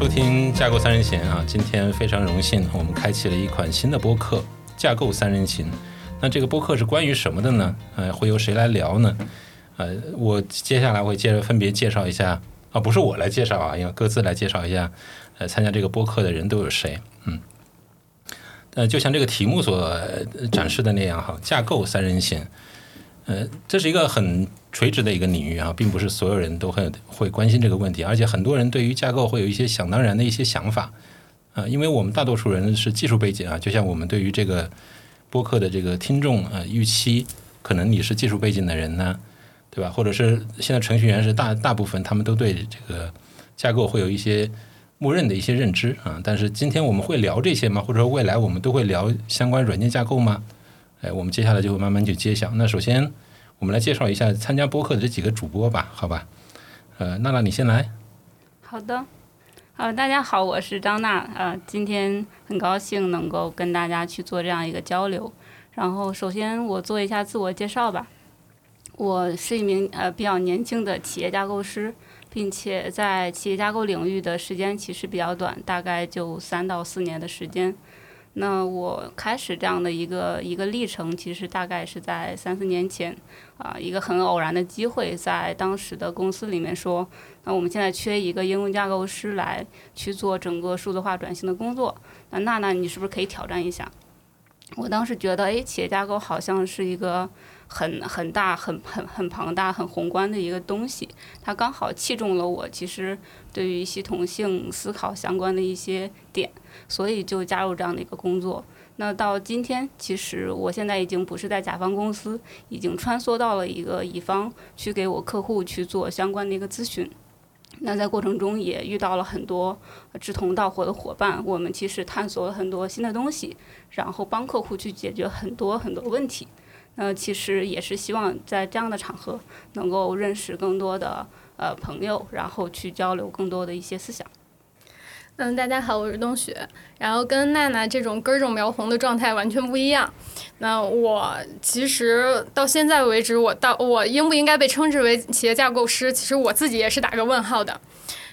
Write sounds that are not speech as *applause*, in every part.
收听架构三人行啊！今天非常荣幸，我们开启了一款新的播客《架构三人行》。那这个播客是关于什么的呢？呃，会由谁来聊呢？呃，我接下来会介分别介绍一下啊，不是我来介绍啊，因为各自来介绍一下，呃，参加这个播客的人都有谁？嗯，呃，就像这个题目所展示的那样哈，架构三人行。呃，这是一个很垂直的一个领域啊，并不是所有人都很会关心这个问题，而且很多人对于架构会有一些想当然的一些想法啊，因为我们大多数人是技术背景啊，就像我们对于这个播客的这个听众呃预期，可能你是技术背景的人呢，对吧？或者是现在程序员是大大部分他们都对这个架构会有一些默认的一些认知啊，但是今天我们会聊这些吗？或者说未来我们都会聊相关软件架构吗？哎，我们接下来就会慢慢去揭晓。那首先，我们来介绍一下参加播客的这几个主播吧，好吧？呃，娜娜你先来。好的，呃，大家好，我是张娜，呃，今天很高兴能够跟大家去做这样一个交流。然后，首先我做一下自我介绍吧。我是一名呃比较年轻的企业架构师，并且在企业架构领域的时间其实比较短，大概就三到四年的时间。那我开始这样的一个一个历程，其实大概是在三四年前，啊，一个很偶然的机会，在当时的公司里面说，那我们现在缺一个应用架构师来去做整个数字化转型的工作，那娜娜你是不是可以挑战一下？我当时觉得，哎，企业架构好像是一个。很很大、很很很庞大、很宏观的一个东西，它刚好器中了我其实对于系统性思考相关的一些点，所以就加入这样的一个工作。那到今天，其实我现在已经不是在甲方公司，已经穿梭到了一个乙方，去给我客户去做相关的一个咨询。那在过程中也遇到了很多志同道合的伙伴，我们其实探索了很多新的东西，然后帮客户去解决很多很多问题。呃，其实也是希望在这样的场合能够认识更多的呃朋友，然后去交流更多的一些思想。嗯，大家好，我是冬雪，然后跟娜娜这种根儿正苗红的状态完全不一样。那我其实到现在为止，我到我应不应该被称之为企业架构师，其实我自己也是打个问号的。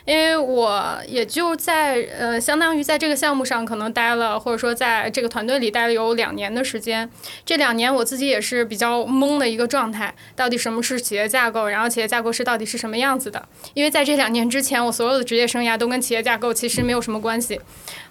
因为我也就在呃，相当于在这个项目上可能待了，或者说在这个团队里待了有两年的时间。这两年我自己也是比较懵的一个状态，到底什么是企业架构？然后企业架构是到底是什么样子的？因为在这两年之前，我所有的职业生涯都跟企业架构其实没有什么关系。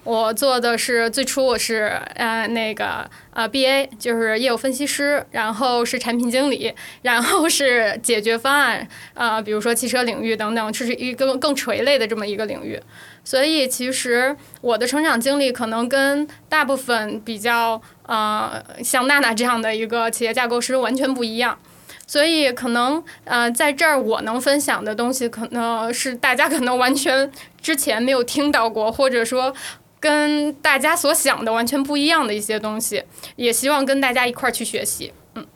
我做的是最初我是呃那个呃 BA，就是业务分析师，然后是产品经理，然后是解决方案，呃比如说汽车领域等等，这是一个更垂类的这么一个领域。所以其实我的成长经历可能跟大部分比较呃像娜娜这样的一个企业架构师完全不一样。所以可能呃在这儿我能分享的东西，可能是大家可能完全之前没有听到过，或者说。跟大家所想的完全不一样的一些东西，也希望跟大家一块儿去学习。嗯，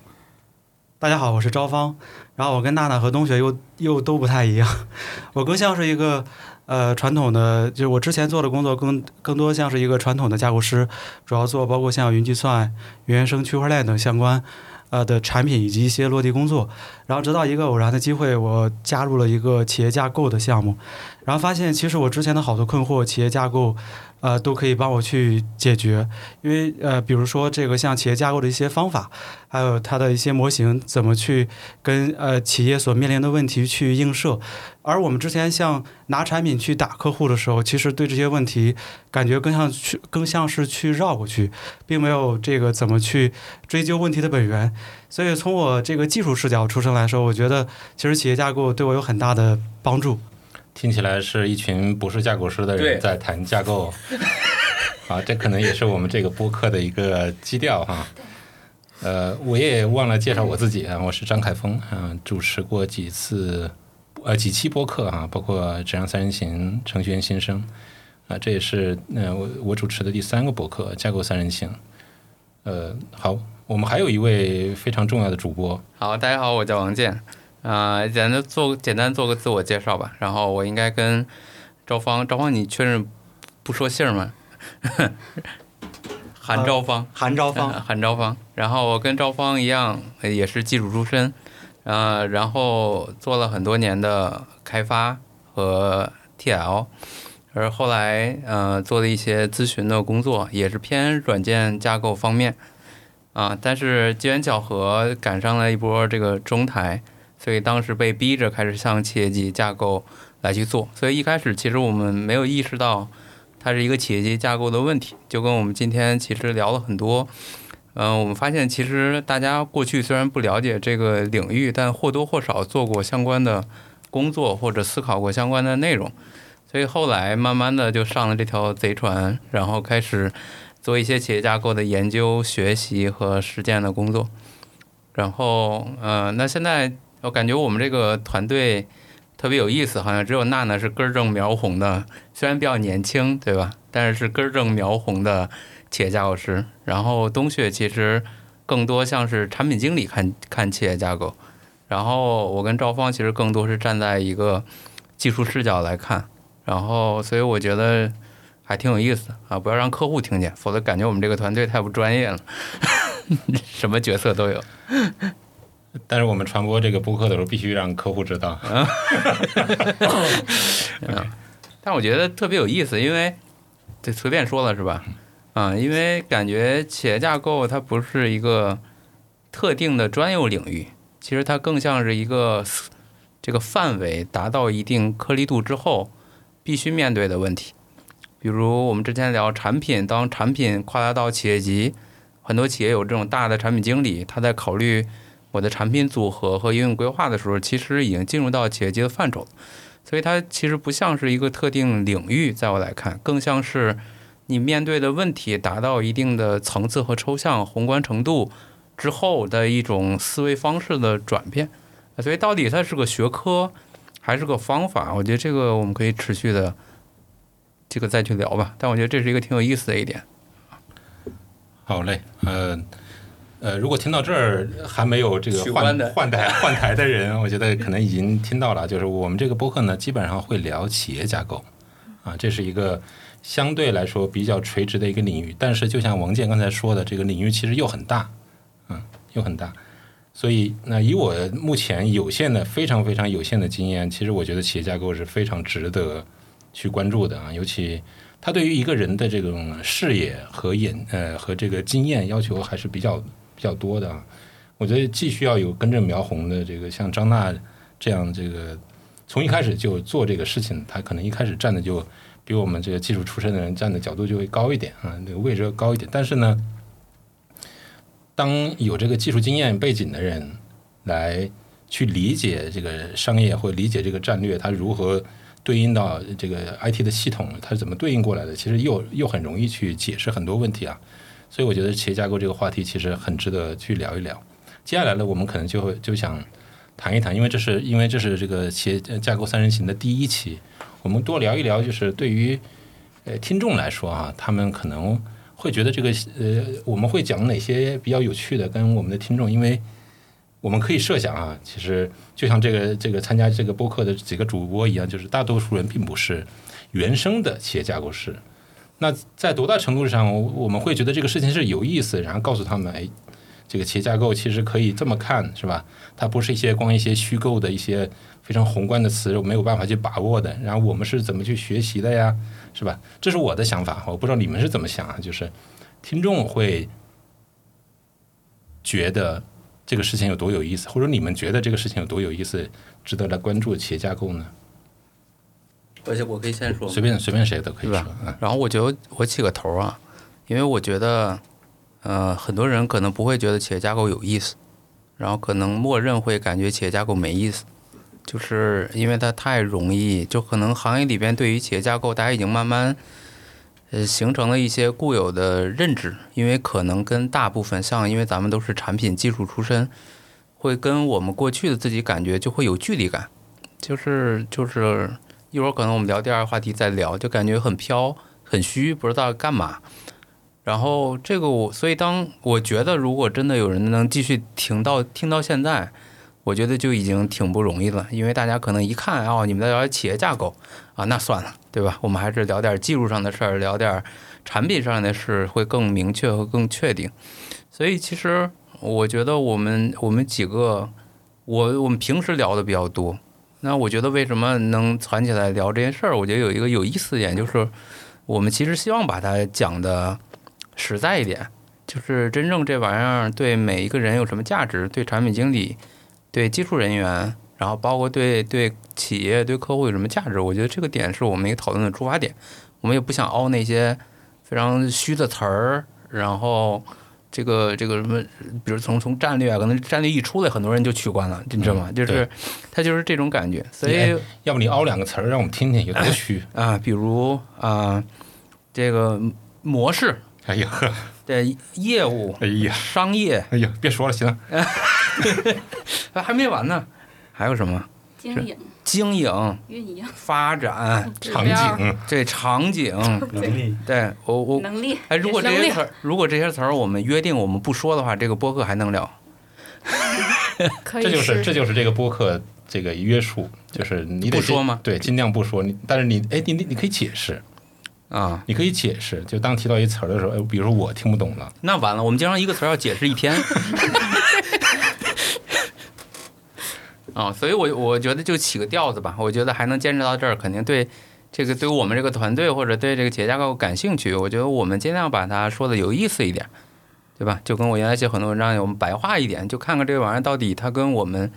大家好，我是招芳，然后我跟娜娜和冬雪又又都不太一样，*laughs* 我更像是一个呃传统的，就是我之前做的工作更更多像是一个传统的架构师，主要做包括像云计算、原生区块链等相关。呃的产品以及一些落地工作，然后直到一个偶然的机会，我加入了一个企业架构的项目，然后发现其实我之前的好多困惑，企业架构呃都可以帮我去解决，因为呃比如说这个像企业架构的一些方法，还有它的一些模型怎么去跟呃企业所面临的问题去映射。而我们之前像拿产品去打客户的时候，其实对这些问题感觉更像去更像是去绕过去，并没有这个怎么去追究问题的本源。所以从我这个技术视角出身来说，我觉得其实企业架构对我有很大的帮助。听起来是一群不是架构师的人在谈架构，*laughs* 啊，这可能也是我们这个播客的一个基调哈。呃，我也忘了介绍我自己啊，我是张凯峰啊，主持过几次。呃，几期播客啊，包括《质量三人行》《程序员新生》啊，这也是呃我我主持的第三个播客《架构三人行》。呃，好，我们还有一位非常重要的主播。好，大家好，我叫王健。啊，简单做简单做个自我介绍吧。然后我应该跟赵芳，赵芳，你确认不说姓吗？*laughs* 韩赵芳，韩赵芳，韩赵芳。然后我跟赵芳一样，也是技术出身。呃，然后做了很多年的开发和 TL，而后来呃做了一些咨询的工作也是偏软件架构方面啊，但是机缘巧合赶上了一波这个中台，所以当时被逼着开始向企业级架构来去做，所以一开始其实我们没有意识到它是一个企业级架构的问题，就跟我们今天其实聊了很多。嗯，我们发现其实大家过去虽然不了解这个领域，但或多或少做过相关的工作或者思考过相关的内容，所以后来慢慢的就上了这条贼船，然后开始做一些企业架构的研究、学习和实践的工作。然后，嗯，那现在我感觉我们这个团队特别有意思，好像只有娜娜是根正苗红的，虽然比较年轻，对吧？但是是根正苗红的。企业架构师，然后冬雪其实更多像是产品经理看看企业架构，然后我跟赵芳其实更多是站在一个技术视角来看，然后所以我觉得还挺有意思啊，不要让客户听见，否则感觉我们这个团队太不专业了，*laughs* 什么角色都有。但是我们传播这个播客的时候，必须让客户知道。*laughs* 但我觉得特别有意思，因为这随便说了是吧？啊，因为感觉企业架构它不是一个特定的专有领域，其实它更像是一个这个范围达到一定颗粒度之后必须面对的问题。比如我们之前聊产品，当产品跨大到企业级，很多企业有这种大的产品经理，他在考虑我的产品组合和应用规划的时候，其实已经进入到企业级的范畴，所以它其实不像是一个特定领域，在我来看，更像是。你面对的问题达到一定的层次和抽象宏观程度之后的一种思维方式的转变，所以到底它是个学科还是个方法？我觉得这个我们可以持续的这个再去聊吧。但我觉得这是一个挺有意思的一点。好嘞，呃呃，如果听到这儿还没有这个换换台 *laughs* 换台的人，我觉得可能已经听到了。就是我们这个播客呢，基本上会聊企业架构啊，这是一个。相对来说比较垂直的一个领域，但是就像王健刚才说的，这个领域其实又很大，嗯，又很大。所以，那以我目前有限的、非常非常有限的经验，其实我觉得企业架构是非常值得去关注的啊。尤其它对于一个人的这种视野和眼呃和这个经验要求还是比较比较多的啊。我觉得既需要有根正苗红的这个像张娜这样这个从一开始就做这个事情，他可能一开始站的就。比我们这个技术出身的人站的角度就会高一点啊，那个位置高一点。但是呢，当有这个技术经验背景的人来去理解这个商业或理解这个战略，它如何对应到这个 IT 的系统，它是怎么对应过来的？其实又又很容易去解释很多问题啊。所以我觉得企业架构这个话题其实很值得去聊一聊。接下来呢，我们可能就会就想谈一谈，因为这是因为这是这个企业架构三人行的第一期。我们多聊一聊，就是对于呃听众来说啊，他们可能会觉得这个呃，我们会讲哪些比较有趣的，跟我们的听众，因为我们可以设想啊，其实就像这个这个参加这个播客的几个主播一样，就是大多数人并不是原生的企业架构师。那在多大程度上，我们会觉得这个事情是有意思，然后告诉他们，哎，这个企业架构其实可以这么看，是吧？它不是一些光一些虚构的一些。非常宏观的词，我没有办法去把握的。然后我们是怎么去学习的呀？是吧？这是我的想法，我不知道你们是怎么想啊？就是听众会觉得这个事情有多有意思，或者你们觉得这个事情有多有意思，值得来关注企业架构呢？而且我可以先说，随便随便谁都可以说。然后我觉得我起个头啊，因为我觉得，呃，很多人可能不会觉得企业架构有意思，然后可能默认会感觉企业架构没意思。就是因为它太容易，就可能行业里边对于企业架构，大家已经慢慢呃形成了一些固有的认知，因为可能跟大部分像，因为咱们都是产品技术出身，会跟我们过去的自己感觉就会有距离感，就是就是一会儿可能我们聊第二个话题再聊，就感觉很飘很虚，不知道干嘛。然后这个我，所以当我觉得如果真的有人能继续听到听到现在。我觉得就已经挺不容易了，因为大家可能一看哦，你们在聊企业架构啊，那算了，对吧？我们还是聊点技术上的事儿，聊点产品上的事，会更明确和更确定。所以其实我觉得我们我们几个，我我们平时聊的比较多，那我觉得为什么能攒起来聊这件事儿？我觉得有一个有意思点，就是我们其实希望把它讲的实在一点，就是真正这玩意儿对每一个人有什么价值，对产品经理、对技术人员，然后包括对对企业、对客户有什么价值？我觉得这个点是我们一个讨论的出发点。我们也不想凹那些非常虚的词儿，然后。这个这个什么，比如从从战略啊，可能战略一出来，很多人就取关了，你知道吗？就是他就是这种感觉，所以哎要不你凹两个词儿让我们听听有多虚？啊，比如啊，这个模式。哎呀呵，*laughs* 的业务、哎呀，商业，哎呀，别说了，行。*laughs* 还没完呢，还有什么？经营、经营、运营、发展、场景，这场景，能力。对我我能力，哎，如果这些词儿，如果这些词儿我们约定我们不说的话，这个播客还能聊。*laughs* 这就是这就是这个播客这个约束，就是你得不说吗？对，尽量不说。你但是你哎，你你你可以解释，啊，你可以解释。就当提到一词儿的时候，哎，比如说我听不懂了，那完了，我们经常一个词儿要解释一天。*laughs* 啊、所以我我觉得就起个调子吧。我觉得还能坚持到这儿，肯定对这个对我们这个团队或者对这个企业架构感兴趣。我觉得我们尽量把它说的有意思一点，对吧？就跟我原来写很多文章，我们白话一点，就看看这个玩意儿到底它跟我们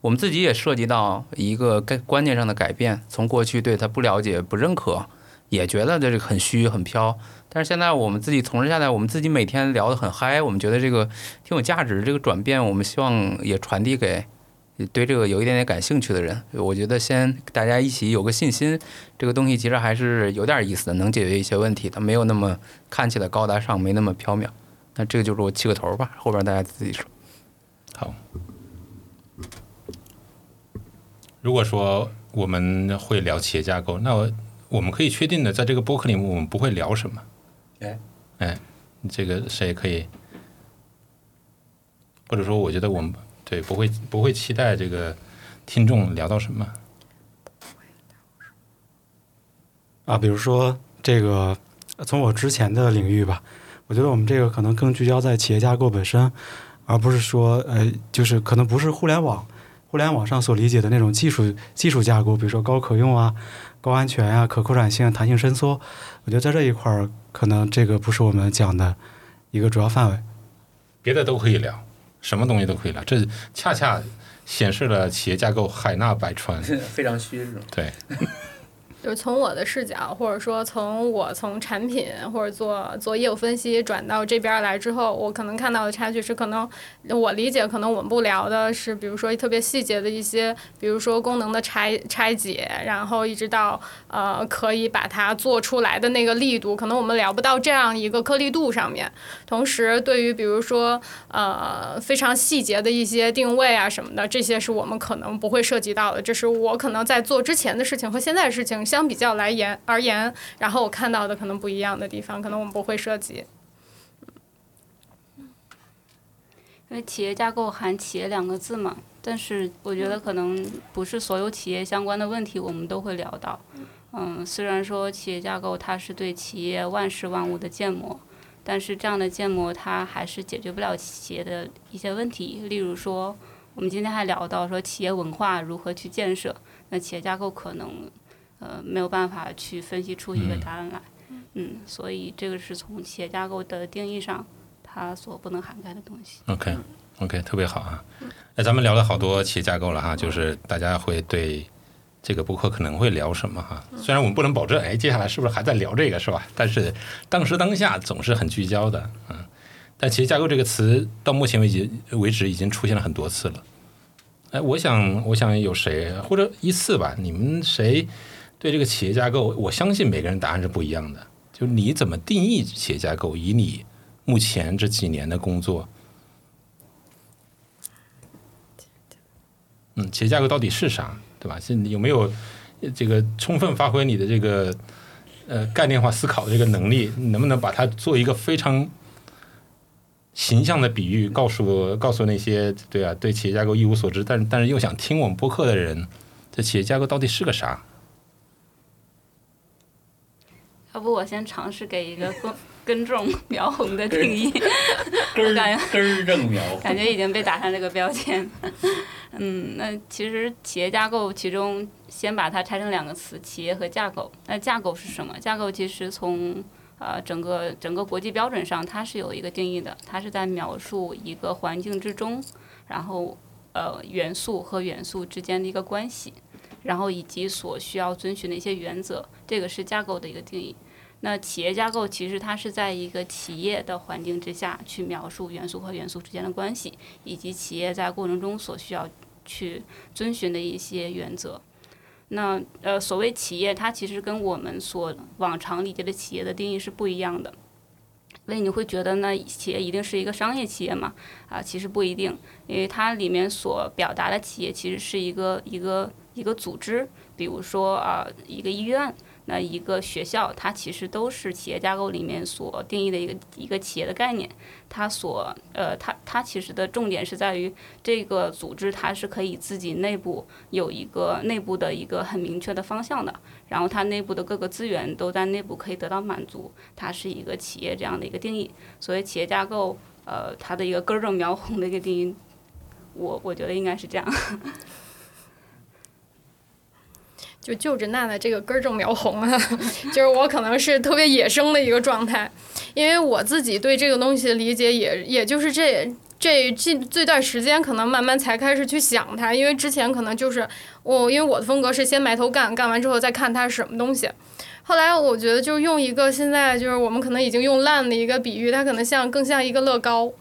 我们自己也涉及到一个概观念上的改变，从过去对它不了解、不认可，也觉得这个很虚、很飘。但是现在我们自己从事下来，我们自己每天聊得很嗨，我们觉得这个挺有价值。这个转变，我们希望也传递给对这个有一点点感兴趣的人。我觉得先大家一起有个信心，这个东西其实还是有点意思的，能解决一些问题的，没有那么看起来高大上，没那么缥缈。那这个就是我起个头吧，后边大家自己说。好。如果说我们会聊企业架构，那我我们可以确定的，在这个播客里面，我们不会聊什么。哎哎，这个谁可以？或者说，我觉得我们对不会不会期待这个听众聊到什么。啊，比如说这个，呃从我之前的领域吧，我觉得我们这个可能更聚焦在企业架构本身，而不是说呃，就是可能不是互联网互联网上所理解的那种技术技术架构，比如说高可用啊、高安全啊、可扩展性、弹性伸缩。我觉得在这一块儿，可能这个不是我们讲的一个主要范围。别的都可以聊，什么东西都可以聊，这恰恰显示了企业架构海纳百川。*laughs* 非常虚是吗？对，就是从我的视角，或者说从我从产品或者做做业务分析转到这边来之后，我可能看到的差距是，可能我理解，可能我们不聊的是，比如说特别细节的一些，比如说功能的拆拆解，然后一直到呃可以把它做出来的那个力度，可能我们聊不到这样一个颗粒度上面。同时，对于比如说呃非常细节的一些定位啊什么的，这些是我们可能不会涉及到的。这是我可能在做之前的事情和现在的事情相比较来言而言，然后我看到的可能不一样的地方，可能我们不会涉及。因为企业架构含“企业”两个字嘛，但是我觉得可能不是所有企业相关的问题我们都会聊到。嗯，虽然说企业架构它是对企业万事万物的建模，但是这样的建模它还是解决不了企业的一些问题。例如说，我们今天还聊到说企业文化如何去建设，那企业架构可能呃没有办法去分析出一个答案来。嗯，所以这个是从企业架构的定义上它所不能涵盖的东西。OK OK，特别好啊！那咱们聊了好多企业架构了哈，就是大家会对这个播客可能会聊什么哈。虽然我们不能保证，哎，接下来是不是还在聊这个是吧？但是当时当下总是很聚焦的，嗯。但企业架构这个词到目前为止为止已经出现了很多次了。哎，我想，我想有谁或者依次吧？你们谁对这个企业架构？我相信每个人答案是不一样的。就你怎么定义企业架构？以你目前这几年的工作，嗯，企业架构到底是啥，对吧？是你有没有这个充分发挥你的这个呃概念化思考的这个能力？能不能把它做一个非常形象的比喻，告诉告诉那些对啊对企业架构一无所知，但是但是又想听我们播客的人，这企业架构到底是个啥？要不我先尝试给一个根根正苗红的定义，*laughs* 根我感觉根儿正苗。感觉已经被打上这个标签。嗯，那其实企业架构其中先把它拆成两个词，企业和架构。那架构是什么？架构其实从呃整个整个国际标准上，它是有一个定义的，它是在描述一个环境之中，然后呃元素和元素之间的一个关系，然后以及所需要遵循的一些原则，这个是架构的一个定义。那企业架构其实它是在一个企业的环境之下去描述元素和元素之间的关系，以及企业在过程中所需要去遵循的一些原则。那呃，所谓企业，它其实跟我们所往常理解的企业的定义是不一样的。所以你会觉得呢企业一定是一个商业企业嘛？啊，其实不一定，因为它里面所表达的企业其实是一个一个一个组织，比如说啊，一个医院。那一个学校，它其实都是企业架构里面所定义的一个一个企业的概念。它所呃，它它其实的重点是在于这个组织，它是可以自己内部有一个内部的一个很明确的方向的，然后它内部的各个资源都在内部可以得到满足。它是一个企业这样的一个定义。所以企业架构，呃，它的一个根正苗红的一个定义，我我觉得应该是这样。*laughs* 就就着娜娜这个根正苗红啊，*laughs* 就是我可能是特别野生的一个状态，因为我自己对这个东西的理解也也就是这这近这段时间可能慢慢才开始去想它，因为之前可能就是我因为我的风格是先埋头干，干完之后再看它是什么东西，后来我觉得就用一个现在就是我们可能已经用烂的一个比喻，它可能像更像一个乐高。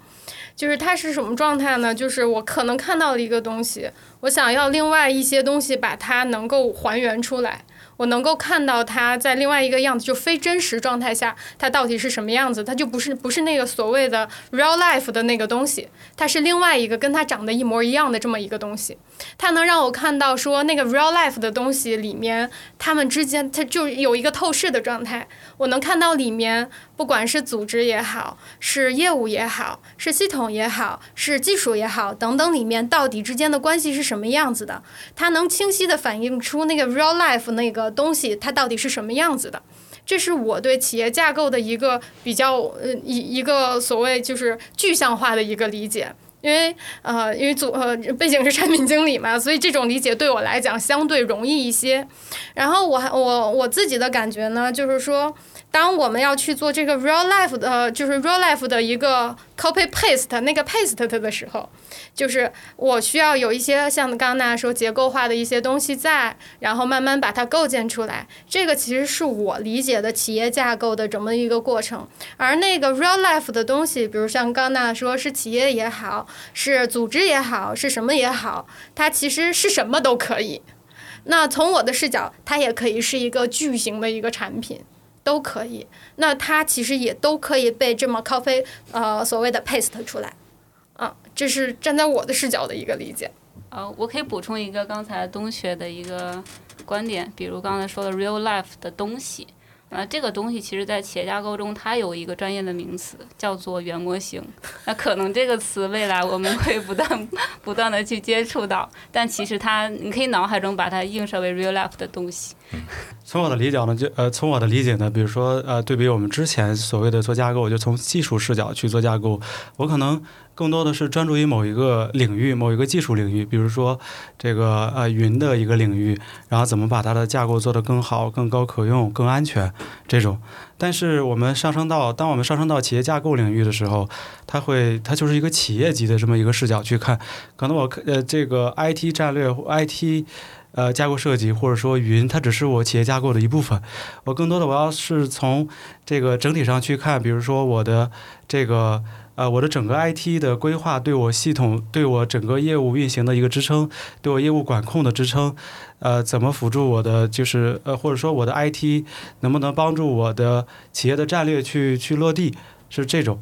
就是它是什么状态呢？就是我可能看到了一个东西，我想要另外一些东西把它能够还原出来。我能够看到它在另外一个样子，就非真实状态下，它到底是什么样子？它就不是不是那个所谓的 real life 的那个东西，它是另外一个跟它长得一模一样的这么一个东西。它能让我看到说那个 real life 的东西里面，它们之间它就有一个透视的状态。我能看到里面，不管是组织也好，是业务也好，是系统也好，是技术也好等等，里面到底之间的关系是什么样子的？它能清晰的反映出那个 real life 那个。东西它到底是什么样子的？这是我对企业架构的一个比较呃一一个所谓就是具象化的一个理解。因为呃因为组呃背景是产品经理嘛，所以这种理解对我来讲相对容易一些。然后我还我我自己的感觉呢，就是说。当我们要去做这个 real life 的，就是 real life 的一个 copy paste 那个 paste 的时候，就是我需要有一些像刚刚那说结构化的一些东西在，然后慢慢把它构建出来。这个其实是我理解的企业架构的这么一个过程。而那个 real life 的东西，比如像刚那说是企业也好，是组织也好，是什么也好，它其实是什么都可以。那从我的视角，它也可以是一个巨型的一个产品。都可以，那它其实也都可以被这么 copy 呃所谓的 paste 出来，啊，这是站在我的视角的一个理解。啊，我可以补充一个刚才冬雪的一个观点，比如刚才说的 real life 的东西。啊，这个东西其实，在企业架构中，它有一个专业的名词，叫做原模型。那可能这个词未来我们会不断、*laughs* 不断的去接触到，但其实它，你可以脑海中把它映射为 real life 的东西。从我的理解呢，就呃，从我的理解呢，比如说呃，对比我们之前所谓的做架构，就从技术视角去做架构，我可能。更多的是专注于某一个领域、某一个技术领域，比如说这个呃云的一个领域，然后怎么把它的架构做得更好、更高可用、更安全这种。但是我们上升到，当我们上升到企业架构领域的时候，它会它就是一个企业级的这么一个视角去看。可能我呃这个 IT 战略、IT 呃架构设计或者说云，它只是我企业架构的一部分。我更多的我要是从这个整体上去看，比如说我的这个。呃，我的整个 IT 的规划对我系统、对我整个业务运行的一个支撑，对我业务管控的支撑，呃，怎么辅助我的，就是呃，或者说我的 IT 能不能帮助我的企业的战略去去落地，是这种。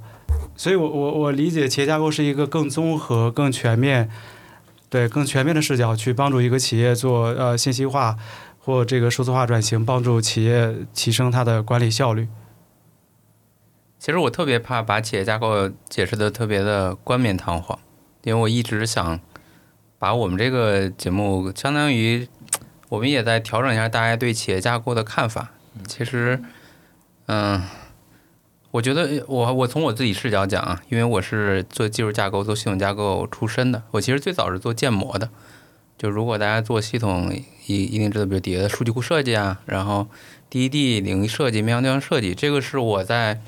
所以我我我理解企业架构是一个更综合、更全面，对更全面的视角去帮助一个企业做呃信息化或这个数字化转型，帮助企业提升它的管理效率。其实我特别怕把企业架构解释的特别的冠冕堂皇，因为我一直想把我们这个节目相当于我们也在调整一下大家对企业架构的看法。其实，嗯，我觉得我我从我自己视角讲啊，因为我是做技术架构、做系统架构出身的，我其实最早是做建模的。就如果大家做系统，一一定知道，比如底下的数据库设计啊，然后 DED 领域设计、面向对象设计，这个是我在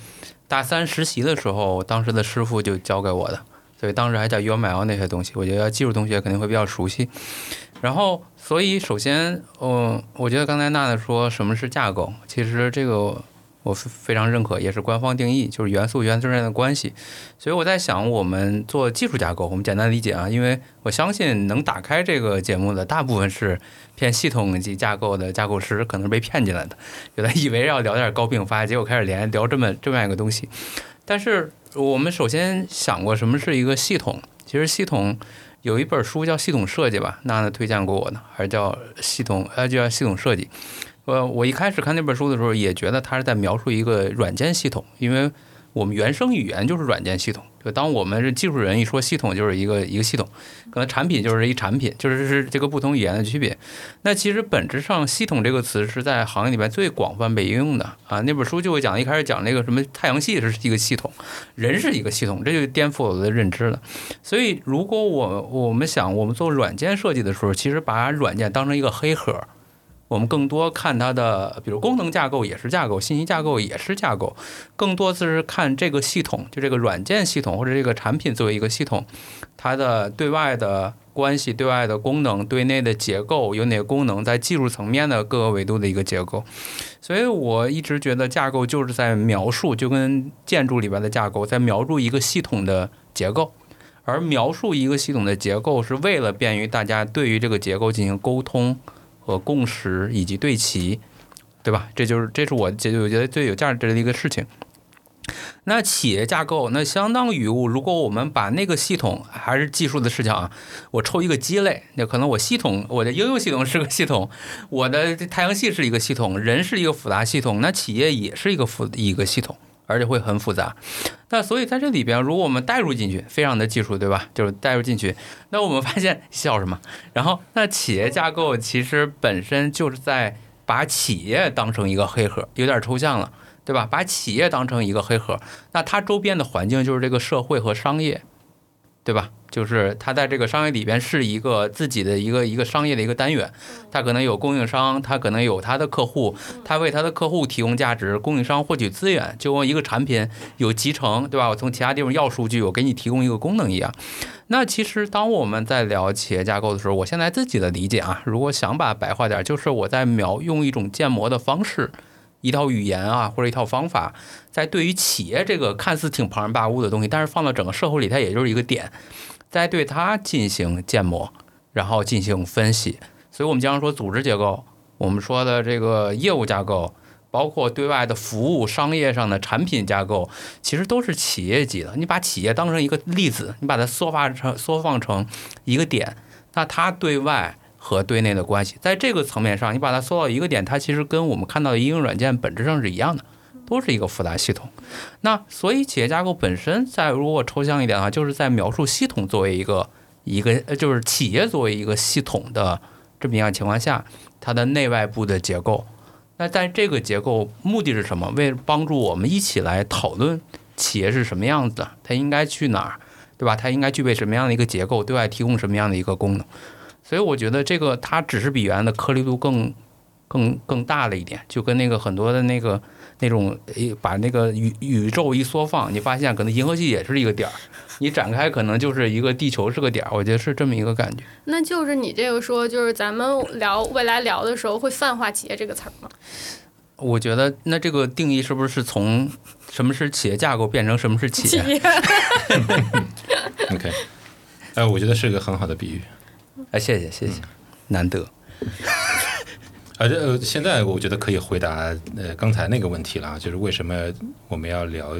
大三实习的时候，当时的师傅就教给我的，所以当时还叫 UML 那些东西，我觉得技术同学肯定会比较熟悉。然后，所以首先，嗯，我觉得刚才娜娜说什么是架构，其实这个。我非常认可，也是官方定义，就是元素元素之间的关系。所以我在想，我们做技术架构，我们简单理解啊，因为我相信能打开这个节目的大部分是偏系统级架构的架构师，可能是被骗进来的，有的以为要聊点高并发，结果开始连聊这么这么样一个东西。但是我们首先想过什么是一个系统？其实系统有一本书叫《系统设计》吧，娜娜推荐过我的，还是叫系统，呃，就叫系统设计。呃，我一开始看那本书的时候，也觉得他是在描述一个软件系统，因为我们原生语言就是软件系统。就当我们是技术人一说系统，就是一个一个系统，可能产品就是一产品，就是是这个不同语言的区别。那其实本质上，系统这个词是在行业里面最广泛被应用的啊。那本书就会讲，一开始讲那个什么太阳系是一个系统，人是一个系统，这就颠覆我的认知了。所以，如果我我们想我们做软件设计的时候，其实把软件当成一个黑盒。我们更多看它的，比如功能架构也是架构，信息架构也是架构，更多是看这个系统，就这个软件系统或者这个产品作为一个系统，它的对外的关系、对外的功能、对内的结构有哪个功能，在技术层面的各个维度的一个结构。所以我一直觉得架构就是在描述，就跟建筑里边的架构在描述一个系统的结构，而描述一个系统的结构是为了便于大家对于这个结构进行沟通。和共识以及对齐，对吧？这就是这是我觉我觉得最有价值的一个事情。那企业架构，那相当于我如果我们把那个系统还是技术的视角啊，我抽一个鸡肋，那可能我系统我的应用系统是个系统，我的太阳系是一个系统，人是一个复杂系统，那企业也是一个复一个系统。而且会很复杂，那所以在这里边，如果我们带入进去，非常的技术，对吧？就是带入进去，那我们发现笑什么？*laughs* 然后，那企业架构其实本身就是在把企业当成一个黑盒，有点抽象了，对吧？把企业当成一个黑盒，那它周边的环境就是这个社会和商业，对吧？就是它在这个商业里边是一个自己的一个一个商业的一个单元，它可能有供应商，它可能有它的客户，它为它的客户提供价值，供应商获取资源，就跟一个产品有集成，对吧？我从其他地方要数据，我给你提供一个功能一样。那其实当我们在聊企业架构的时候，我现在自己的理解啊，如果想把白话点，就是我在描用一种建模的方式，一套语言啊或者一套方法，在对于企业这个看似挺庞然大物的东西，但是放到整个社会里，它也就是一个点。再对它进行建模，然后进行分析。所以，我们经常说组织结构，我们说的这个业务架构，包括对外的服务、商业上的产品架构，其实都是企业级的。你把企业当成一个例子，你把它缩发成、缩放成一个点，那它对外和对内的关系，在这个层面上，你把它缩到一个点，它其实跟我们看到的应用软件本质上是一样的。都是一个复杂系统，那所以企业架构本身在如果抽象一点的话，就是在描述系统作为一个一个呃，就是企业作为一个系统的这么样情况下，它的内外部的结构。那在这个结构目的是什么？为帮助我们一起来讨论企业是什么样子的，它应该去哪儿，对吧？它应该具备什么样的一个结构，对外提供什么样的一个功能？所以我觉得这个它只是比原来的颗粒度更更更大了一点，就跟那个很多的那个。那种一把那个宇宇宙一缩放，你发现可能银河系也是一个点儿，你展开可能就是一个地球是个点儿，我觉得是这么一个感觉。那就是你这个说，就是咱们聊未来聊的时候会泛化企业这个词儿吗？我觉得那这个定义是不是从什么是企业架构变成什么是企业？OK，哎，我觉得是个很好的比喻。哎，谢谢谢谢，难得。*laughs* 而且呃，现在我觉得可以回答呃刚才那个问题了，就是为什么我们要聊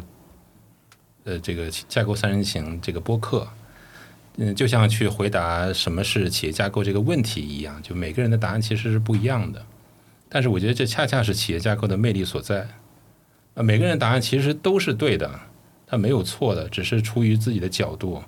呃这个架构三人行这个播客？嗯，就像去回答什么是企业架构这个问题一样，就每个人的答案其实是不一样的。但是我觉得这恰恰是企业架构的魅力所在。啊，每个人答案其实都是对的，他没有错的，只是出于自己的角度。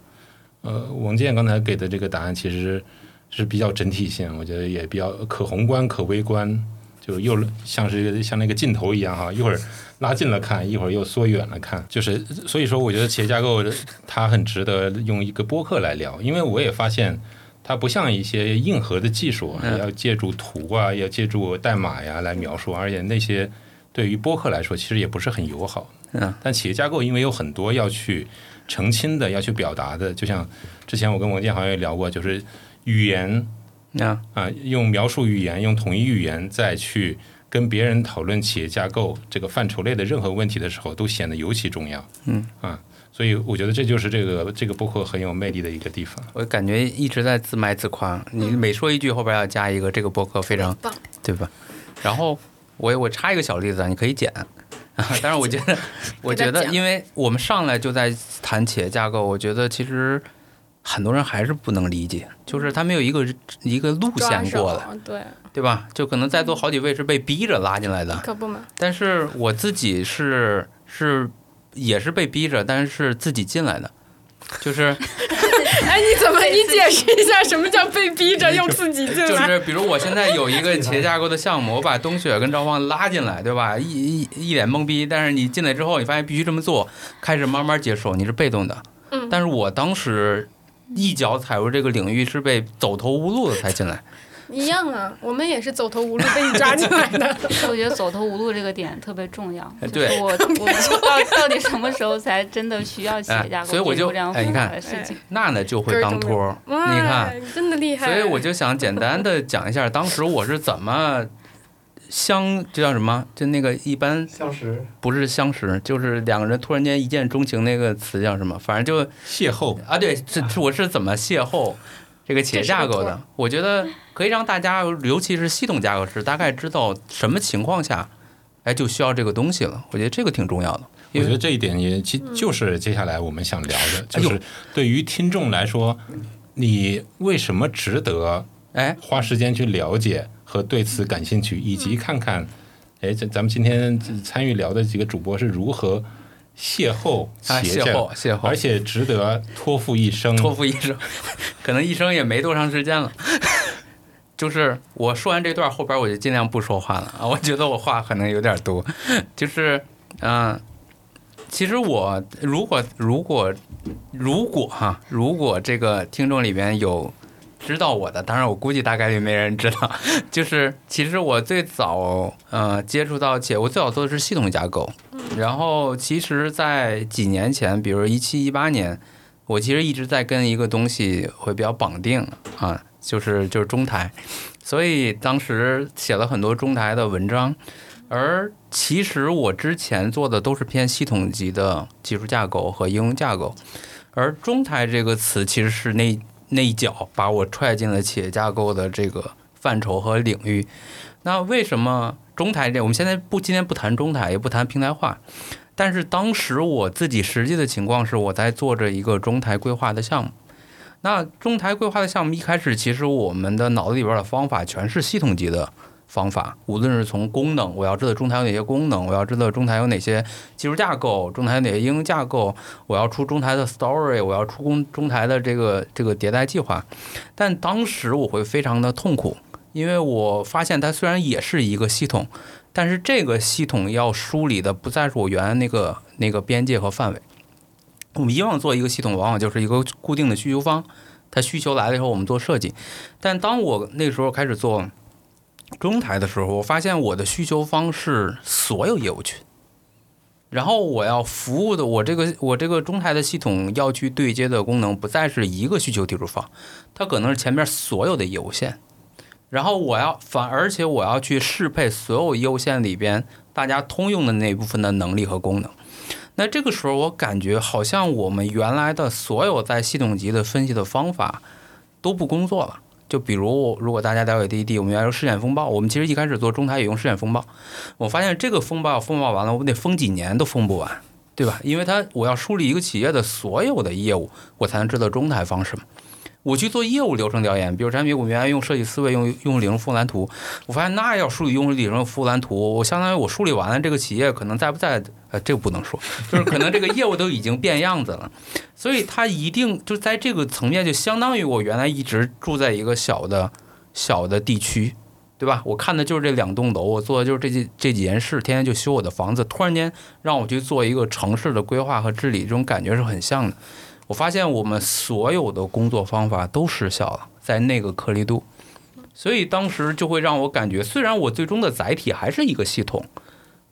呃，王健刚才给的这个答案其实。是比较整体性，我觉得也比较可宏观可微观，就又像是像那个镜头一样哈，一会儿拉近了看，一会儿又缩远了看，就是所以说，我觉得企业架构它很值得用一个播客来聊，因为我也发现它不像一些硬核的技术，嗯要借助图啊，要借助代码呀来描述，而且那些对于播客来说其实也不是很友好。嗯，但企业架构因为有很多要去澄清的、要去表达的，就像之前我跟王建豪也聊过，就是语言啊，啊，用描述语言、用统一语言再去跟别人讨论企业架构这个范畴内的任何问题的时候，都显得尤其重要。嗯啊，所以我觉得这就是这个这个播客很有魅力的一个地方。我感觉一直在自卖自夸，你每说一句后边要加一个这个播客非常棒，对吧？然后我我插一个小例子啊，你可以剪。啊，*laughs* 但是我觉得，我觉得，因为我们上来就在谈企业架构，我觉得其实很多人还是不能理解，就是他没有一个一个路线过来，对，对吧？就可能在座好几位是被逼着拉进来的，可不嘛。但是我自己是是也是被逼着，但是是自己进来的，就是 *laughs* 哎，你怎么？*laughs* 你解释一下什么叫被逼着用自己进来就？是比如我现在有一个企业架构的项目，我把冬雪跟赵放拉进来，对吧？一一一脸懵逼，但是你进来之后，你发现必须这么做，开始慢慢接受，你是被动的。嗯但是我当时一脚踩入这个领域，是被走投无路的才进来。一样啊，我们也是走投无路被你抓进来的。*laughs* 我觉得走投无路这个点特别重要。哎对就是我 *laughs* 我到到底什么时候才真的需要企业架构哎所以我就这样复哎你看杂的事情？娜娜就会当托儿，你看，真的厉害。所以我就想简单的讲一下，当时我是怎么相，这叫什么？就那个一般相识，不是相识，就是两个人突然间一见钟情，那个词叫什么？反正就邂逅，啊，对，这这我是怎么邂逅 *laughs* 这个企业架构的？我觉得可以让大家，尤其是系统架构师，大概知道什么情况下，哎，就需要这个东西了。我觉得这个挺重要的。我觉得这一点也其就是接下来我们想聊的，就是对于听众来说，你为什么值得哎，花时间去了解和对此感兴趣，以及看看，哎，咱咱们今天参与聊的几个主播是如何邂逅啊，邂逅，邂逅而，且值得托付一生。托付一生，*laughs* 可能一生也没多长时间了。*laughs* 就是我说完这段后边，我就尽量不说话了啊！我觉得我话可能有点多。就是，嗯、其实我如果如果如果哈，如果这个听众里边有知道我的，当然我估计大概率没人知道。*laughs* 就是其实我最早呃接触到且，我最早做的是系统架构，然后其实，在几年前，比如一七一八年。我其实一直在跟一个东西会比较绑定啊，就是就是中台，所以当时写了很多中台的文章。而其实我之前做的都是偏系统级的技术架构和应用架构，而中台这个词其实是那那一脚把我踹进了企业架构的这个范畴和领域。那为什么中台这？我们现在不今天不谈中台，也不谈平台化，但是当时我自己实际的情况是，我在做着一个中台规划的项目。那中台规划的项目一开始，其实我们的脑子里边的方法全是系统级的方法，无论是从功能，我要知道中台有哪些功能，我要知道中台有哪些技术架构，中台哪些应用架构，我要出中台的 story，我要出中中台的这个这个迭代计划。但当时我会非常的痛苦，因为我发现它虽然也是一个系统，但是这个系统要梳理的不再是我原来那个那个边界和范围。我们以往做一个系统，往往就是一个固定的需求方，它需求来了以后，我们做设计。但当我那时候开始做中台的时候，我发现我的需求方是所有业务群，然后我要服务的我这个我这个中台的系统要去对接的功能，不再是一个需求提出方，它可能是前面所有的业务线。然后我要反，而且我要去适配所有业务线里边大家通用的那部分的能力和功能。那这个时候，我感觉好像我们原来的所有在系统级的分析的方法都不工作了。就比如，如果大家了解滴滴我们原来用试点风暴，我们其实一开始做中台也用试点风暴。我发现这个风暴风暴完了，我得封几年都封不完，对吧？因为它我要梳理一个企业的所有的业务，我才能知道中台方什么。我去做业务流程调研，比如产品，我原来用设计思维，用用理论服务蓝图，我发现那要梳理用理论服务蓝图，我相当于我梳理完了，这个企业可能在不在，呃，这个不能说，*laughs* 就是可能这个业务都已经变样子了，所以它一定就在这个层面，就相当于我原来一直住在一个小的小的地区，对吧？我看的就是这两栋楼，我做的就是这几这几件事，天天就修我的房子。突然间让我去做一个城市的规划和治理，这种感觉是很像的。我发现我们所有的工作方法都失效了，在那个颗粒度，所以当时就会让我感觉，虽然我最终的载体还是一个系统，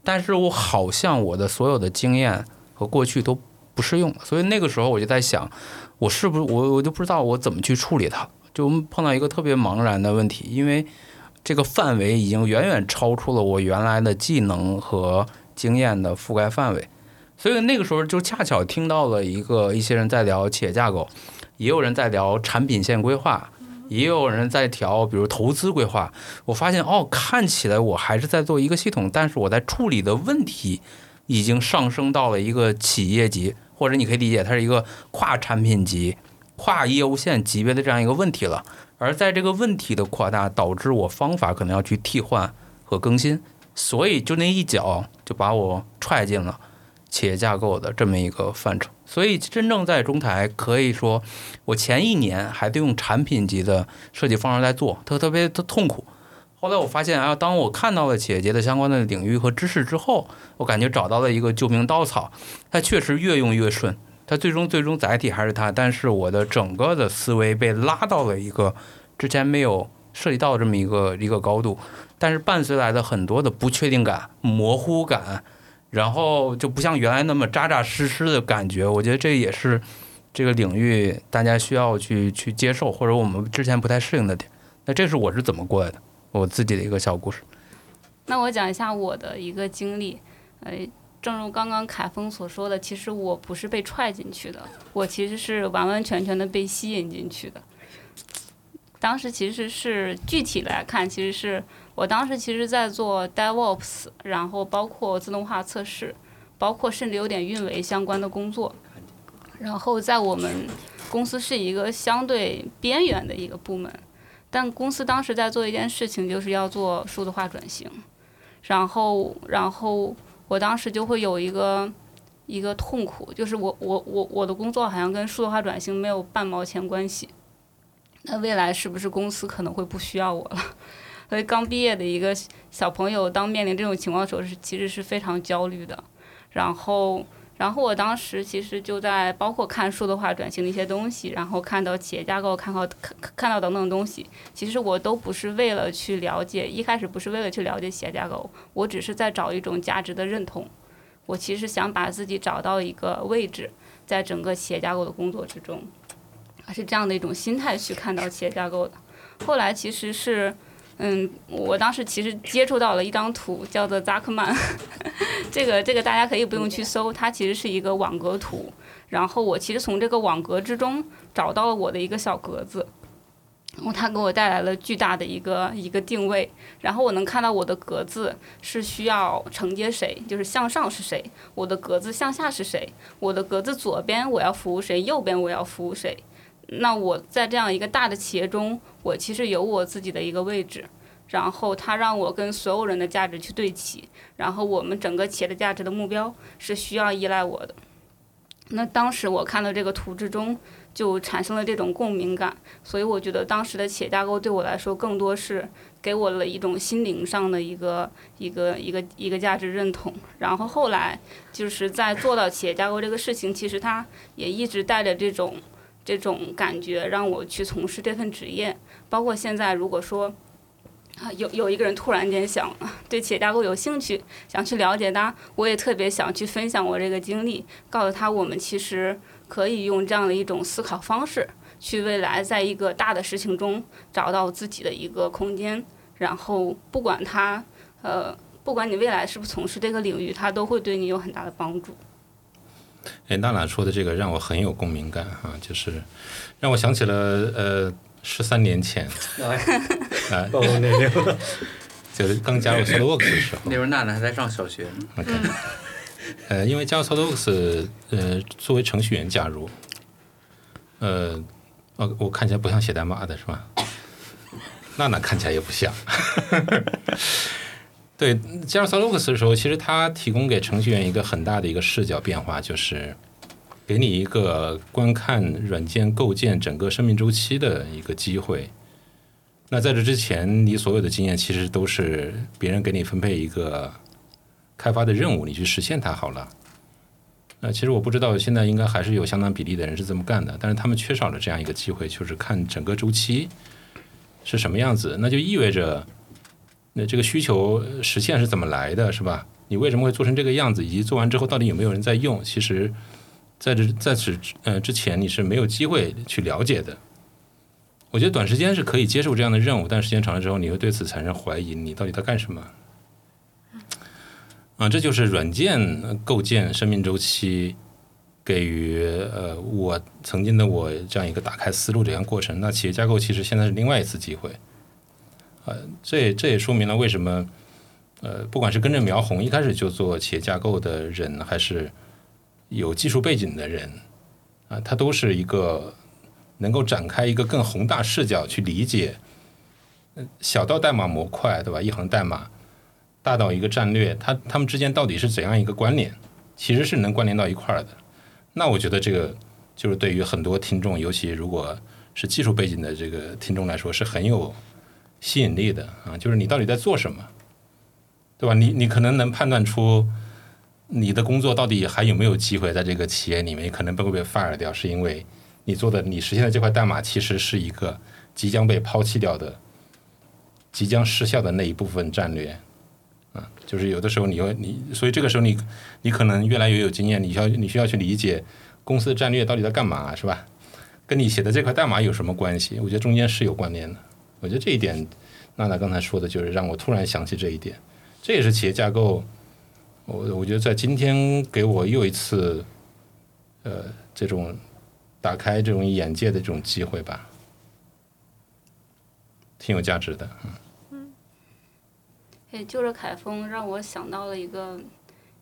但是我好像我的所有的经验和过去都不适用。所以那个时候我就在想，我是不是我我就不知道我怎么去处理它，就碰到一个特别茫然的问题，因为这个范围已经远远超出了我原来的技能和经验的覆盖范围。所以那个时候就恰巧听到了一个一些人在聊企业架构，也有人在聊产品线规划，也有人在调比如投资规划。我发现哦，看起来我还是在做一个系统，但是我在处理的问题已经上升到了一个企业级，或者你可以理解它是一个跨产品级、跨业务线级别的这样一个问题了。而在这个问题的扩大，导致我方法可能要去替换和更新，所以就那一脚就把我踹进了。企业架构的这么一个范畴，所以真正在中台，可以说我前一年还得用产品级的设计方式来做，特特别的痛苦。后来我发现啊，当我看到了企业级的相关的领域和知识之后，我感觉找到了一个救命稻草。它确实越用越顺，它最终最终载体还是它，但是我的整个的思维被拉到了一个之前没有涉及到这么一个一个高度，但是伴随来的很多的不确定感、模糊感。然后就不像原来那么扎扎实实的感觉，我觉得这也是这个领域大家需要去去接受，或者我们之前不太适应的点。那这是我是怎么过来的，我自己的一个小故事。那我讲一下我的一个经历，呃，正如刚刚凯峰所说的，其实我不是被踹进去的，我其实是完完全全的被吸引进去的。当时其实是具体来看，其实是。我当时其实，在做 DevOps，然后包括自动化测试，包括甚至有点运维相关的工作。然后在我们公司是一个相对边缘的一个部门，但公司当时在做一件事情，就是要做数字化转型。然后，然后我当时就会有一个一个痛苦，就是我我我我的工作好像跟数字化转型没有半毛钱关系。那未来是不是公司可能会不需要我了？所以刚毕业的一个小朋友，当面临这种情况的时候，是其实是非常焦虑的。然后，然后我当时其实就在包括看数字化转型的一些东西，然后看到企业架构，看到看看到等等东西。其实我都不是为了去了解，一开始不是为了去了解企业架构，我只是在找一种价值的认同。我其实想把自己找到一个位置，在整个企业架构的工作之中，是这样的一种心态去看到企业架构的。后来其实是。嗯，我当时其实接触到了一张图，叫做扎克曼，*laughs* 这个这个大家可以不用去搜，它其实是一个网格图。然后我其实从这个网格之中找到了我的一个小格子，然后它给我带来了巨大的一个一个定位。然后我能看到我的格子是需要承接谁，就是向上是谁，我的格子向下是谁，我的格子左边我要服务谁，右边我要服务谁。那我在这样一个大的企业中，我其实有我自己的一个位置，然后它让我跟所有人的价值去对齐，然后我们整个企业的价值的目标是需要依赖我的。那当时我看到这个图之中，就产生了这种共鸣感，所以我觉得当时的企业架构对我来说，更多是给我了一种心灵上的一个一个一个一个价值认同。然后后来就是在做到企业架构这个事情，其实它也一直带着这种。这种感觉让我去从事这份职业，包括现在，如果说啊有有一个人突然间想对企业架构有兴趣，想去了解它，我也特别想去分享我这个经历，告诉他我们其实可以用这样的一种思考方式，去未来在一个大的事情中找到自己的一个空间，然后不管他呃不管你未来是不是从事这个领域，它都会对你有很大的帮助。哎，娜娜说的这个让我很有共鸣感哈，就是让我想起了呃十三年前，*laughs* 啊，暴露年龄，*laughs* 就是刚加入 SolidWorks 的时候，那时候娜娜还在上小学。OK，呃，因为加入 SolidWorks，呃，作为程序员加入，呃，哦，我看起来不像写代码的是吧？*laughs* 娜娜看起来也不像。对，加入 SolidWorks 的时候，其实它提供给程序员一个很大的一个视角变化，就是给你一个观看软件构建整个生命周期的一个机会。那在这之前，你所有的经验其实都是别人给你分配一个开发的任务，你去实现它好了。那其实我不知道，现在应该还是有相当比例的人是这么干的，但是他们缺少了这样一个机会，就是看整个周期是什么样子。那就意味着，这个需求实现是怎么来的，是吧？你为什么会做成这个样子，以及做完之后到底有没有人在用？其实在这在此呃之前，你是没有机会去了解的。我觉得短时间是可以接受这样的任务，但时间长了之后，你会对此产生怀疑：你到底在干什么？啊，这就是软件构建生命周期给予呃我曾经的我这样一个打开思路这样过程。那企业架构其实现在是另外一次机会，呃，这也这也说明了为什么呃不管是跟着苗红一开始就做企业架构的人，还是有技术背景的人啊，他都是一个能够展开一个更宏大视角去理解，小到代码模块对吧？一行代码。大到一个战略，它它们之间到底是怎样一个关联？其实是能关联到一块儿的。那我觉得这个就是对于很多听众，尤其如果是技术背景的这个听众来说，是很有吸引力的啊。就是你到底在做什么，对吧？你你可能能判断出你的工作到底还有没有机会在这个企业里面，可能被会被 fire 掉，是因为你做的你实现的这块代码其实是一个即将被抛弃掉的、即将失效的那一部分战略。啊，就是有的时候你要你，所以这个时候你你可能越来越有经验，你需要你需要去理解公司的战略到底在干嘛，是吧？跟你写的这块代码有什么关系？我觉得中间是有关联的。我觉得这一点，娜娜刚才说的就是让我突然想起这一点。这也是企业架构，我我觉得在今天给我又一次，呃，这种打开这种眼界的这种机会吧，挺有价值的，嗯。哎，就着凯风让我想到了一个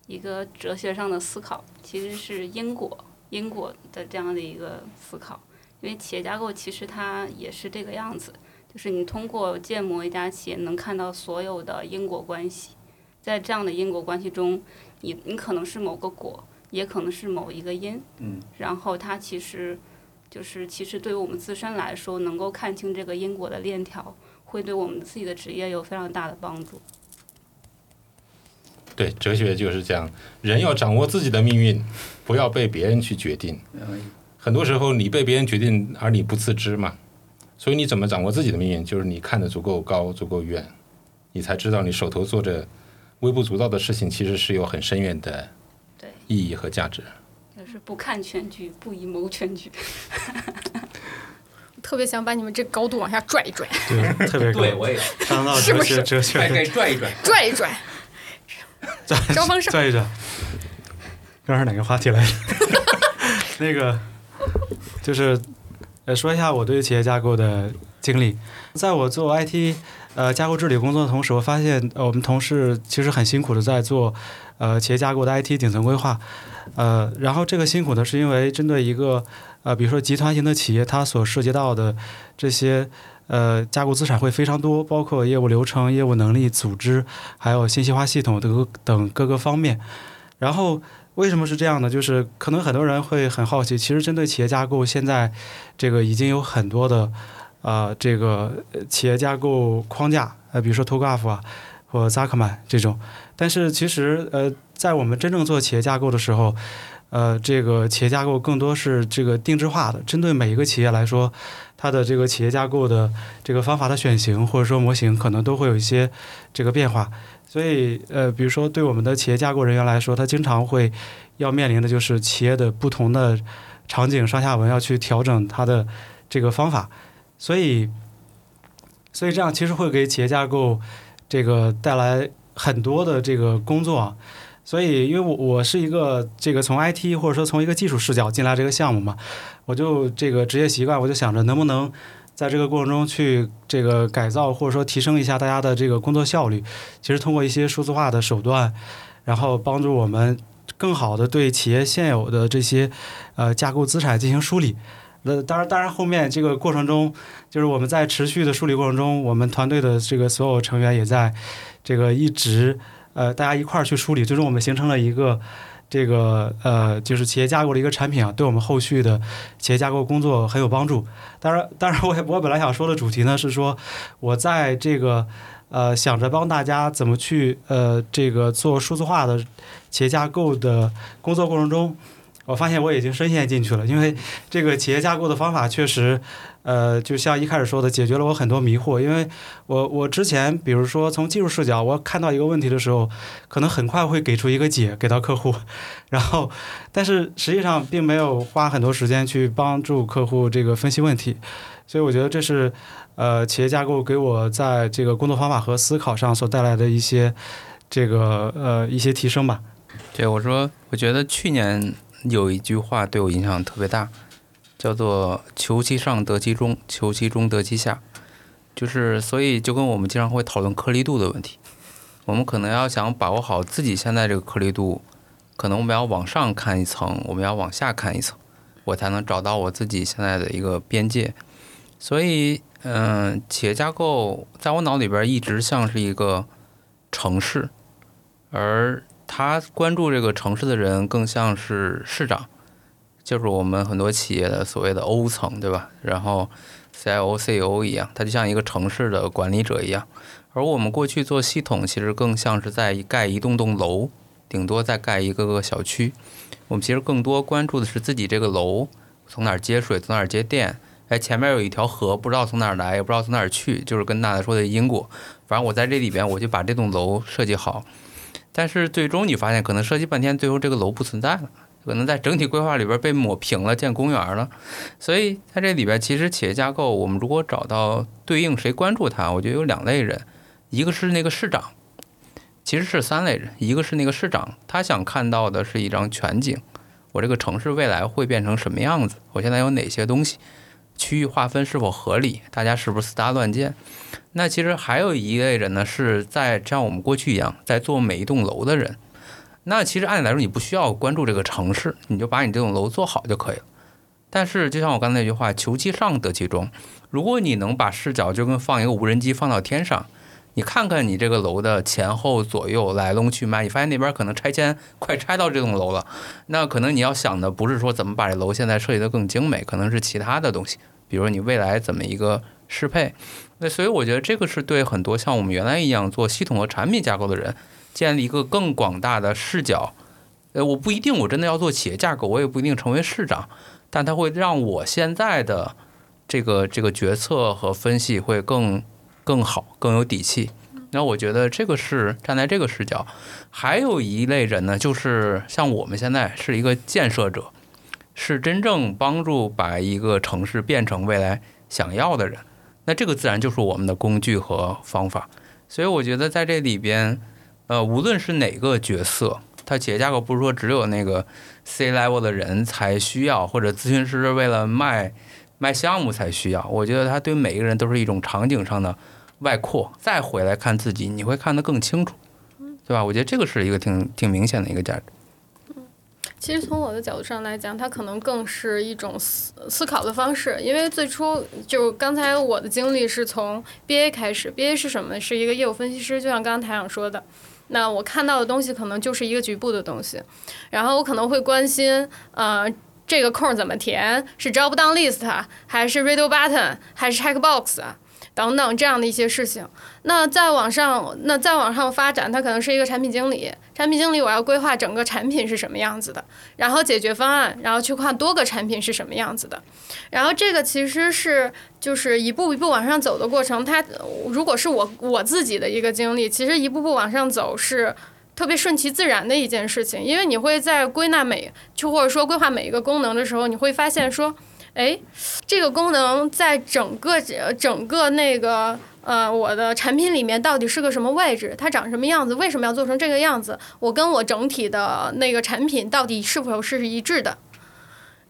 一个哲学上的思考，其实是因果因果的这样的一个思考。因为企业架构其实它也是这个样子，就是你通过建模一家企业，能看到所有的因果关系。在这样的因果关系中，你你可能是某个果，也可能是某一个因。嗯。然后它其实就是其实对于我们自身来说，能够看清这个因果的链条，会对我们自己的职业有非常大的帮助。对，哲学就是这样，人要掌握自己的命运，不要被别人去决定。很多时候你被别人决定，而你不自知嘛。所以你怎么掌握自己的命运？就是你看得足够高、足够远，你才知道你手头做着微不足道的事情，其实是有很深远的意义和价值。就是不看全局，不以谋全局。*laughs* 特别想把你们这高度往下拽一拽。对，特别对，我也是不是？哲学，该拽一拽，拽一拽。招方上，拽一拽。刚是哪个话题来着？*laughs* 那个就是呃，说一下我对企业架构的经历。在我做 IT 呃架构治理工作的同时，我发现呃我们同事其实很辛苦的在做呃企业架构的 IT 顶层规划。呃，然后这个辛苦呢，是因为针对一个呃比如说集团型的企业，它所涉及到的这些。呃，架构资产会非常多，包括业务流程、业务能力、组织，还有信息化系统等等各个方面。然后为什么是这样呢？就是可能很多人会很好奇，其实针对企业架构，现在这个已经有很多的啊，这个企业架构框架，呃，比如说 TOGAF 啊，或 Zuckman 这种。但是其实呃，在我们真正做企业架构的时候，呃，这个企业架构更多是这个定制化的，针对每一个企业来说。它的这个企业架构的这个方法的选型或者说模型，可能都会有一些这个变化。所以，呃，比如说对我们的企业架构人员来说，他经常会要面临的就是企业的不同的场景上下文要去调整它的这个方法。所以，所以这样其实会给企业架构这个带来很多的这个工作。所以，因为我我是一个这个从 IT 或者说从一个技术视角进来这个项目嘛。我就这个职业习惯，我就想着能不能在这个过程中去这个改造或者说提升一下大家的这个工作效率。其实通过一些数字化的手段，然后帮助我们更好的对企业现有的这些呃架构资产进行梳理。那当然，当然后面这个过程中，就是我们在持续的梳理过程中，我们团队的这个所有成员也在这个一直呃大家一块儿去梳理，最终我们形成了一个。这个呃，就是企业架构的一个产品啊，对我们后续的企业架构工作很有帮助。当然，当然，我也我本来想说的主题呢是说，我在这个呃想着帮大家怎么去呃这个做数字化的企业架构的工作过程中，我发现我已经深陷进去了，因为这个企业架构的方法确实。呃，就像一开始说的，解决了我很多迷惑。因为我我之前，比如说从技术视角，我看到一个问题的时候，可能很快会给出一个解给到客户，然后，但是实际上并没有花很多时间去帮助客户这个分析问题。所以我觉得这是呃企业架构给我在这个工作方法和思考上所带来的一些这个呃一些提升吧。对，我说，我觉得去年有一句话对我影响特别大。叫做求其上得其中，求其中得其下，就是所以就跟我们经常会讨论颗粒度的问题，我们可能要想把握好自己现在这个颗粒度，可能我们要往上看一层，我们要往下看一层，我才能找到我自己现在的一个边界。所以，嗯，企业架构在我脑里边一直像是一个城市，而他关注这个城市的人更像是市长。就是我们很多企业的所谓的 O 层，对吧？然后 CIO、CEO 一样，它就像一个城市的管理者一样。而我们过去做系统，其实更像是在盖一栋栋楼，顶多再盖一个个小区。我们其实更多关注的是自己这个楼从哪儿接水，从哪儿接电。哎，前面有一条河，不知道从哪儿来，也不知道从哪儿去，就是跟娜娜说的因果。反正我在这里边，我就把这栋楼设计好。但是最终你发现，可能设计半天，最后这个楼不存在了。可能在整体规划里边被抹平了，建公园了，所以在这里边，其实企业架构，我们如果找到对应谁关注它，我觉得有两类人，一个是那个市长，其实是三类人，一个是那个市长，他想看到的是一张全景，我这个城市未来会变成什么样子，我现在有哪些东西，区域划分是否合理，大家是不是四搭乱建？那其实还有一类人呢，是在像我们过去一样，在做每一栋楼的人。那其实按理来说，你不需要关注这个城市，你就把你这栋楼做好就可以了。但是，就像我刚才那句话，“求其上得其中”，如果你能把视角就跟放一个无人机放到天上，你看看你这个楼的前后左右来龙去脉，你发现那边可能拆迁快拆到这栋楼了，那可能你要想的不是说怎么把这楼现在设计得更精美，可能是其他的东西，比如你未来怎么一个适配。那所以我觉得这个是对很多像我们原来一样做系统和产品架构的人。建立一个更广大的视角，呃，我不一定我真的要做企业架构，我也不一定成为市长，但它会让我现在的这个这个决策和分析会更更好，更有底气。那我觉得这个是站在这个视角。还有一类人呢，就是像我们现在是一个建设者，是真正帮助把一个城市变成未来想要的人。那这个自然就是我们的工具和方法。所以我觉得在这里边。呃，无论是哪个角色，它企业架构不是说只有那个 C level 的人才需要，或者咨询师为了卖卖项目才需要。我觉得它对每一个人都是一种场景上的外扩。再回来看自己，你会看得更清楚，对吧？我觉得这个是一个挺挺明显的一个价值。嗯，其实从我的角度上来讲，它可能更是一种思思考的方式。因为最初就刚才我的经历是从 BA 开始，BA 是什么？是一个业务分析师，就像刚刚台长说的。那我看到的东西可能就是一个局部的东西，然后我可能会关心，呃，这个空怎么填？是 job down list 还是 radio button 还是 check box？等等这样的一些事情，那再往上，那再往上发展，它可能是一个产品经理。产品经理，我要规划整个产品是什么样子的，然后解决方案，然后去看多个产品是什么样子的。然后这个其实是就是一步一步往上走的过程。它如果是我我自己的一个经历，其实一步步往上走是特别顺其自然的一件事情，因为你会在归纳每就或者说规划每一个功能的时候，你会发现说。哎，这个功能在整个整个那个呃我的产品里面到底是个什么位置？它长什么样子？为什么要做成这个样子？我跟我整体的那个产品到底是否是一致的？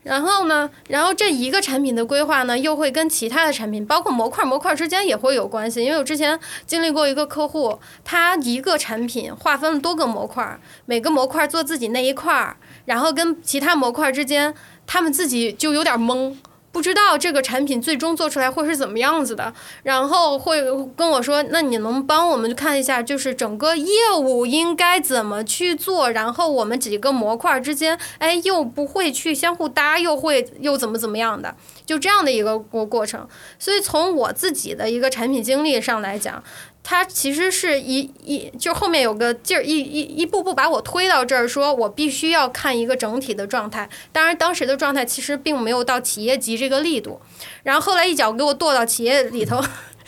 然后呢，然后这一个产品的规划呢，又会跟其他的产品，包括模块模块之间也会有关系。因为我之前经历过一个客户，他一个产品划分了多个模块，每个模块做自己那一块儿，然后跟其他模块之间。他们自己就有点懵，不知道这个产品最终做出来会是怎么样子的，然后会跟我说，那你能帮我们看一下，就是整个业务应该怎么去做，然后我们几个模块之间，哎，又不会去相互搭，又会又怎么怎么样的，就这样的一个过过程。所以从我自己的一个产品经历上来讲。他其实是一一，就后面有个劲儿，一一一步步把我推到这儿，说我必须要看一个整体的状态。当然，当时的状态其实并没有到企业级这个力度。然后后来一脚给我跺到企业里头。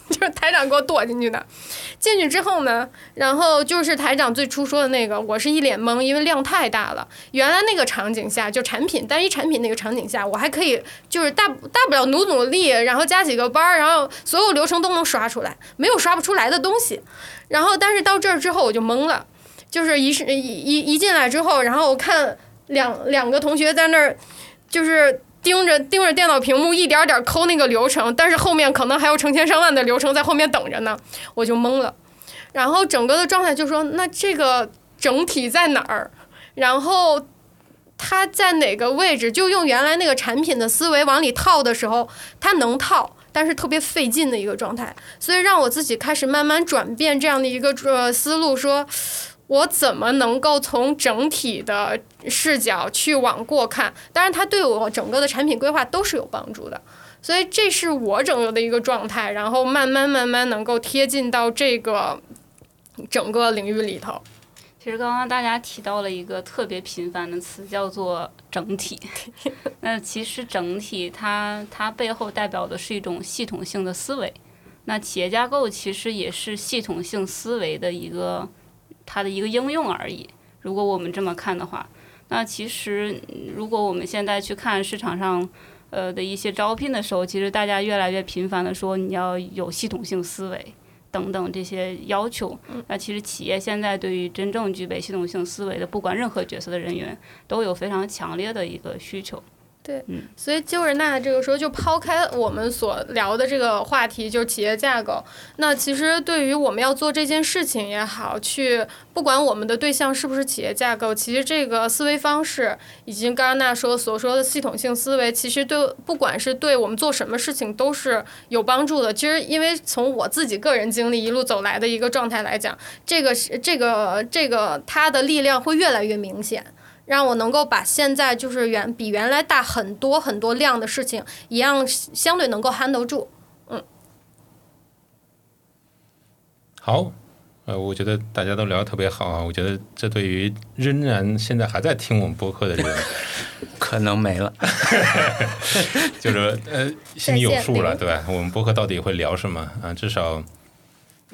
*laughs* 就是台长给我躲进去的，进去之后呢，然后就是台长最初说的那个，我是一脸懵，因为量太大了。原来那个场景下，就产品单一产品那个场景下，我还可以就是大大不了努努力，然后加几个班儿，然后所有流程都能刷出来，没有刷不出来的东西。然后但是到这儿之后我就懵了，就是一是一一一进来之后，然后我看两两个同学在那儿，就是。盯着盯着电脑屏幕，一点点抠那个流程，但是后面可能还有成千上万的流程在后面等着呢，我就懵了。然后整个的状态就说：那这个整体在哪儿？然后它在哪个位置？就用原来那个产品的思维往里套的时候，它能套，但是特别费劲的一个状态。所以让我自己开始慢慢转变这样的一个呃思路，说。我怎么能够从整体的视角去往过看？当然，它对我整个的产品规划都是有帮助的。所以，这是我整个的一个状态，然后慢慢慢慢能够贴近到这个整个领域里头。其实刚刚大家提到了一个特别频繁的词，叫做整体。*laughs* 那其实整体它它背后代表的是一种系统性的思维。那企业架构其实也是系统性思维的一个。它的一个应用而已。如果我们这么看的话，那其实如果我们现在去看市场上，呃的一些招聘的时候，其实大家越来越频繁的说你要有系统性思维等等这些要求。那其实企业现在对于真正具备系统性思维的，不管任何角色的人员，都有非常强烈的一个需求。对，所以就是那这个时候就抛开我们所聊的这个话题，就是企业架构。那其实对于我们要做这件事情也好，去不管我们的对象是不是企业架构，其实这个思维方式以及刚刚那说所说的系统性思维，其实对不管是对我们做什么事情都是有帮助的。其实因为从我自己个人经历一路走来的一个状态来讲，这个是这个这个它的力量会越来越明显。让我能够把现在就是原比原来大很多很多量的事情一样，相对能够 handle 住，嗯。好，呃，我觉得大家都聊得特别好啊。我觉得这对于仍然现在还在听我们播客的人，*laughs* 可能没了，*laughs* 就是呃心里有数了，对吧？我们播客到底会聊什么啊？至少。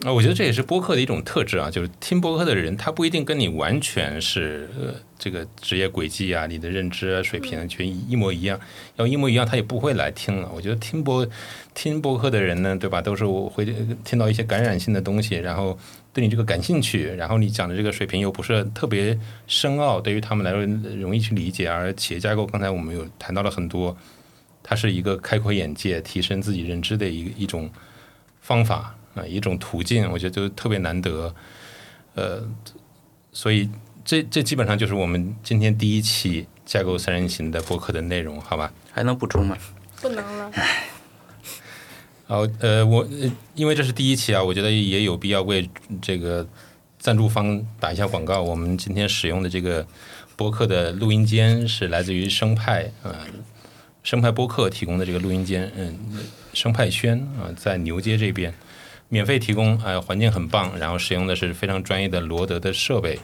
啊，我觉得这也是播客的一种特质啊，就是听播客的人，他不一定跟你完全是呃这个职业轨迹啊，你的认知水平全一模一样。要一模一样，他也不会来听了。我觉得听播听播客的人呢，对吧，都是我会听到一些感染性的东西，然后对你这个感兴趣，然后你讲的这个水平又不是特别深奥，对于他们来说容易去理解。而企业架构，刚才我们有谈到了很多，它是一个开阔眼界、提升自己认知的一一种方法。啊，一种途径，我觉得就特别难得，呃，所以这这基本上就是我们今天第一期架构三人行的播客的内容，好吧？还能补充吗？不能了。好，呃，我因为这是第一期啊，我觉得也有必要为这个赞助方打一下广告。我们今天使用的这个播客的录音间是来自于生派啊，生派播客提供的这个录音间，嗯，生派轩啊，在牛街这边。免费提供，呃，环境很棒，然后使用的是非常专业的罗德的设备，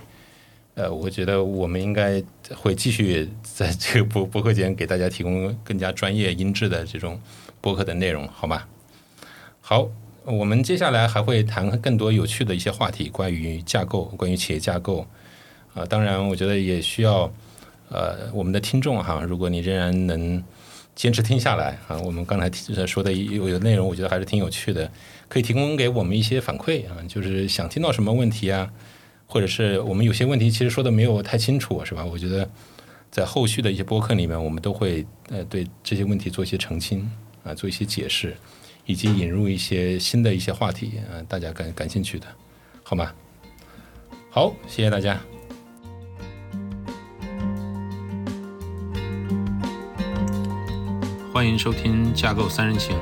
呃，我觉得我们应该会继续在这个播播客间给大家提供更加专业、音质的这种播客的内容，好吗？好，我们接下来还会谈更多有趣的一些话题，关于架构，关于企业架构，啊，当然，我觉得也需要，呃，我们的听众哈，如果你仍然能坚持听下来啊，我们刚才说的有有内容，我觉得还是挺有趣的。可以提供给我们一些反馈啊，就是想听到什么问题啊，或者是我们有些问题其实说的没有太清楚，是吧？我觉得在后续的一些播客里面，我们都会呃对这些问题做一些澄清啊，做一些解释，以及引入一些新的一些话题啊，大家感感兴趣的，好吗？好，谢谢大家。欢迎收听《架构三人行》。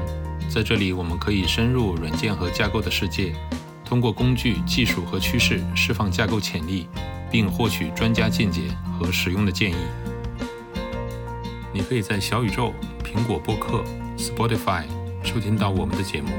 在这里，我们可以深入软件和架构的世界，通过工具、技术和趋势释放架构潜力，并获取专家见解和实用的建议。你可以在小宇宙、苹果播客、Spotify 收听到我们的节目。